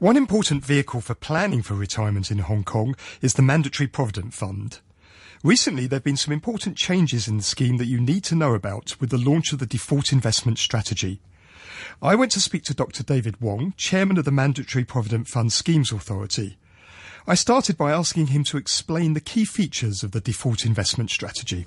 One important vehicle for planning for retirement in Hong Kong is the Mandatory Provident Fund. Recently, there have been some important changes in the scheme that you need to know about with the launch of the default investment strategy. I went to speak to Dr. David Wong, chairman of the Mandatory Provident Fund Schemes Authority. I started by asking him to explain the key features of the default investment strategy.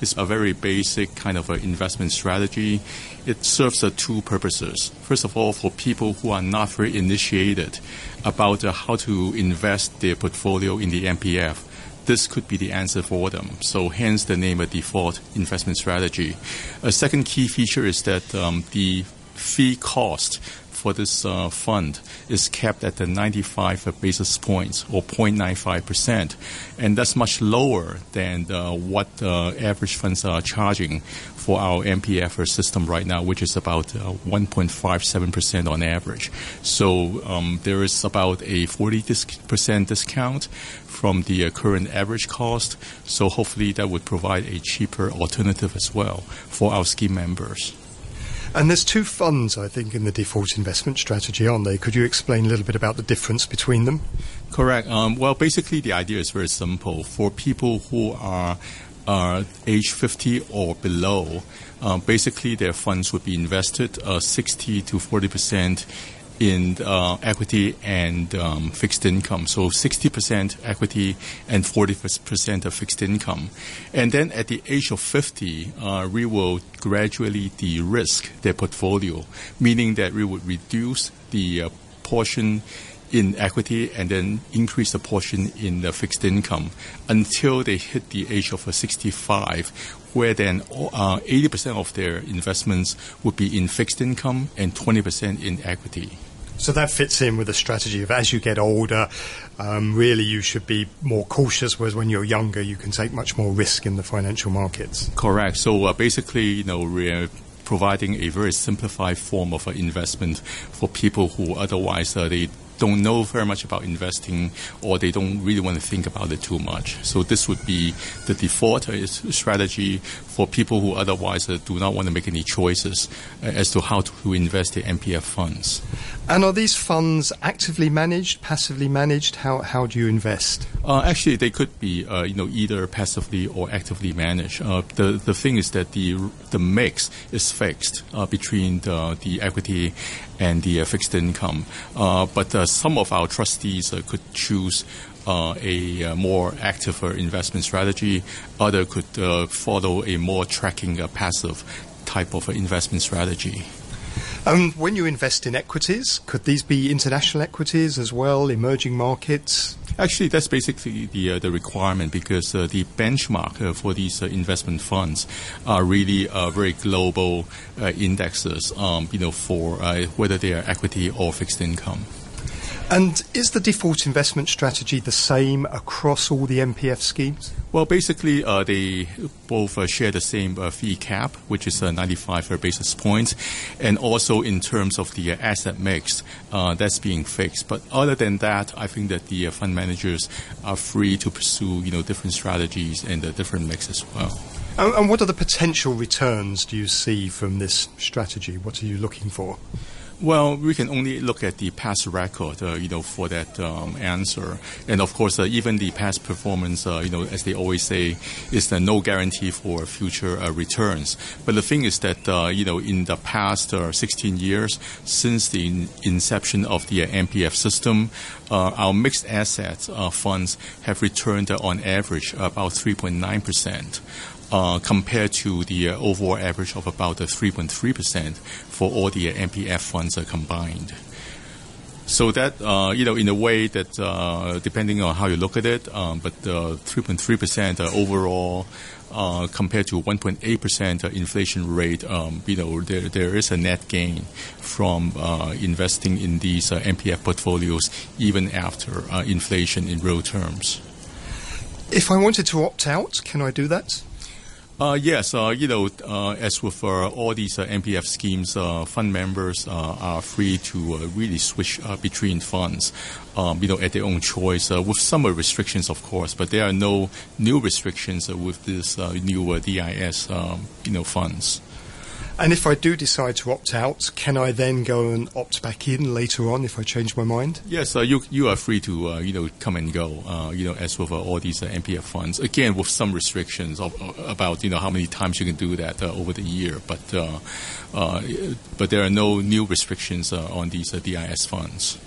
It's a very basic kind of an investment strategy. It serves uh, two purposes. First of all, for people who are not very initiated about uh, how to invest their portfolio in the MPF, this could be the answer for them. So hence the name of default investment strategy. A second key feature is that um, the fee cost for this uh, fund is kept at the 95 basis points or 0.95 percent, and that's much lower than what average funds are charging for our MPF system right now, which is about 1.57 uh, percent on average. So um, there is about a 40 percent discount from the uh, current average cost. So hopefully that would provide a cheaper alternative as well for our scheme members. And there's two funds, I think, in the default investment strategy, aren't they? Could you explain a little bit about the difference between them? Correct. Um, well, basically, the idea is very simple. For people who are uh, age 50 or below, uh, basically their funds would be invested uh, 60 to 40 percent in uh, equity and um, fixed income. So 60% equity and 40% of fixed income. And then at the age of 50, uh, we will gradually de-risk their portfolio, meaning that we would reduce the uh, portion in equity and then increase the portion in the fixed income until they hit the age of 65, where then uh, 80% of their investments would be in fixed income and 20% in equity. So that fits in with the strategy of as you get older, um, really you should be more cautious, whereas when you're younger, you can take much more risk in the financial markets. Correct. So uh, basically, you know, we're providing a very simplified form of uh, investment for people who otherwise uh, they don't know very much about investing or they don't really want to think about it too much. So this would be the default uh, strategy for people who otherwise uh, do not want to make any choices uh, as to how to invest their MPF funds. And are these funds actively managed, passively managed? How, how do you invest? Uh, actually, they could be uh, you know either passively or actively managed. Uh, the the thing is that the the mix is fixed between the, the equity and the fixed income. but some of our trustees could choose uh, a uh, more active investment strategy. Other could uh, follow a more tracking passive type of investment strategy. Um, when you invest in equities, could these be international equities as well, emerging markets? Actually, that's basically the uh, the requirement because uh, the benchmark uh, for these investment funds are really very global indexes. Um, you know, for whether they are equity or fixed income. And is the default investment strategy the same across all the MPF schemes? Well, basically, uh, they both uh, share the same uh, fee cap, which is uh, 95 basis points, and also in terms of the uh, asset mix, uh, that's being fixed. But other than that, I think that the fund managers are free to pursue, you know, different strategies and the different mix as well. And, and what are the potential returns do you see from this strategy? What are you looking for? Well, we can only look at the past record, uh, you know, for that um, answer. And of course, uh, even the past performance, uh, you know, as they always say, is no guarantee for future uh, returns. But the thing is that, uh, you know, in the past uh, 16 years since the in- inception of the MPF system, our mixed assets funds have returned on average about 3.9 percent uh, compared to the uh, overall average of about 3.3% for all the MPF funds combined. So that, uh, you know, in a way that, uh, depending on how you look at it, um, but 3.3% uh, overall uh, compared to 1.8% inflation rate, um, you know, there, there is a net gain from investing in these MPF portfolios even after inflation in real terms. If I wanted to opt out, can I do that? Uh, yes, uh, you know, uh, as with uh, all these uh, MPF schemes, uh, fund members are free to really switch between funds, um, you know, at their own choice, with some restrictions, of course, but there are no new restrictions with this new DIS, um, you know, funds. And if I do decide to opt out, can I then go and opt back in later on if I change my mind? Yes, uh, you you are free to uh, you know come and go. Uh, you know, as with uh, all these uh, MPF funds, again with some restrictions of, about you know how many times you can do that uh, over the year. But but there are no new restrictions on these DIS funds.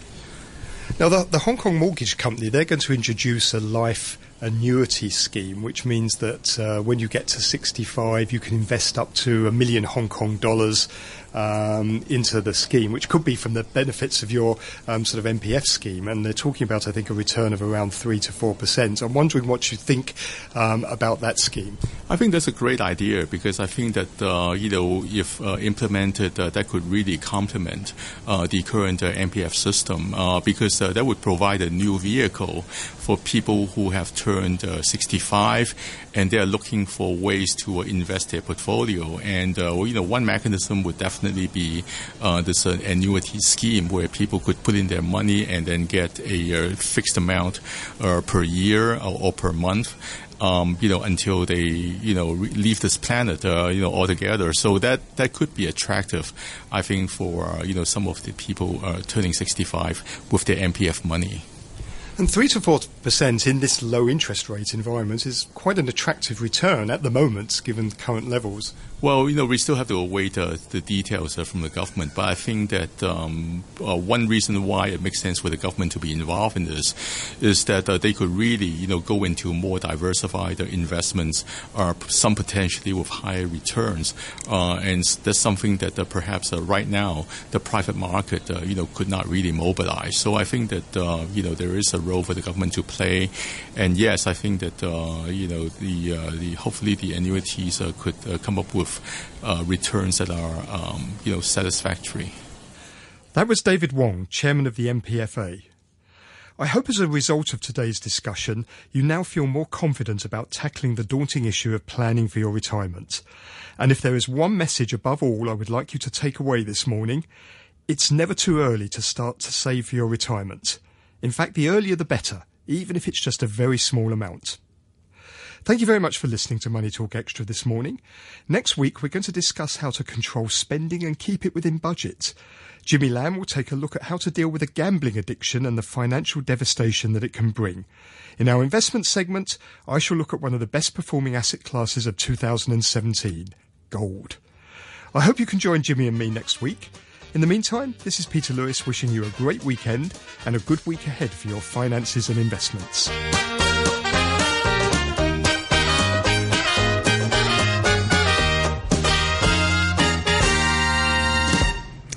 Now, the, the Hong Kong Mortgage Company they're going to introduce a life annuity scheme, which means that uh, when you get to 65, you can invest up to a million Hong Kong dollars um, into the scheme, which could be from the benefits of your um, sort of MPF scheme. And they're talking about, I think, a return of around 3 to 4%. I'm wondering what you think um, about that scheme. I think that's a great idea because I think that, uh, you know, if uh, implemented, uh, that could really complement uh, the current uh, MPF system because that would provide a new vehicle for people who have turned 65 and they're looking for ways to invest their portfolio. And, you know, one mechanism would definitely be uh, this uh, annuity scheme where people could put in their money and then get a uh, fixed amount uh, per year or, or per month. Um, you know, until they, you know, leave this planet, uh, you know, altogether. So that, that could be attractive, I think, for, uh, you know, some of the people turning 65 with their MPF money. And 3 to 4% in this low interest rate environment is quite an attractive return at the moment, given current levels. Well, you know, we still have to await uh, the details uh, from the government, but I think that um, uh, one reason why it makes sense for the government to be involved in this is that uh, they could really, you know, go into more diversified investments, or some potentially with higher returns, uh, and that's something that uh, perhaps right now the private market, you know, could not really mobilize. So I think that you know there is a role for the government to play, and yes, I think that you know the the hopefully the annuities could come up with uh, returns that are um, you know satisfactory. That was David Wong, chairman of the MPFA. I hope as a result of today's discussion, you now feel more confident about tackling the daunting issue of planning for your retirement. And if there is one message above all I would like you to take away this morning, it's never too early to start to save for your retirement. In fact, the earlier the better, even if it's just a very small amount. Thank you very much for listening to Money Talk Extra this morning. Next week, we're going to discuss how to control spending and keep it within budget. Jimmy Lamb will take a look at how to deal with a gambling addiction and the financial devastation that it can bring. In our investment segment, I shall look at one of the best performing asset classes of 2017, gold. I hope you can join Jimmy and me next week. In the meantime, this is Peter Lewis wishing you a great weekend and a good week ahead for your finances and investments.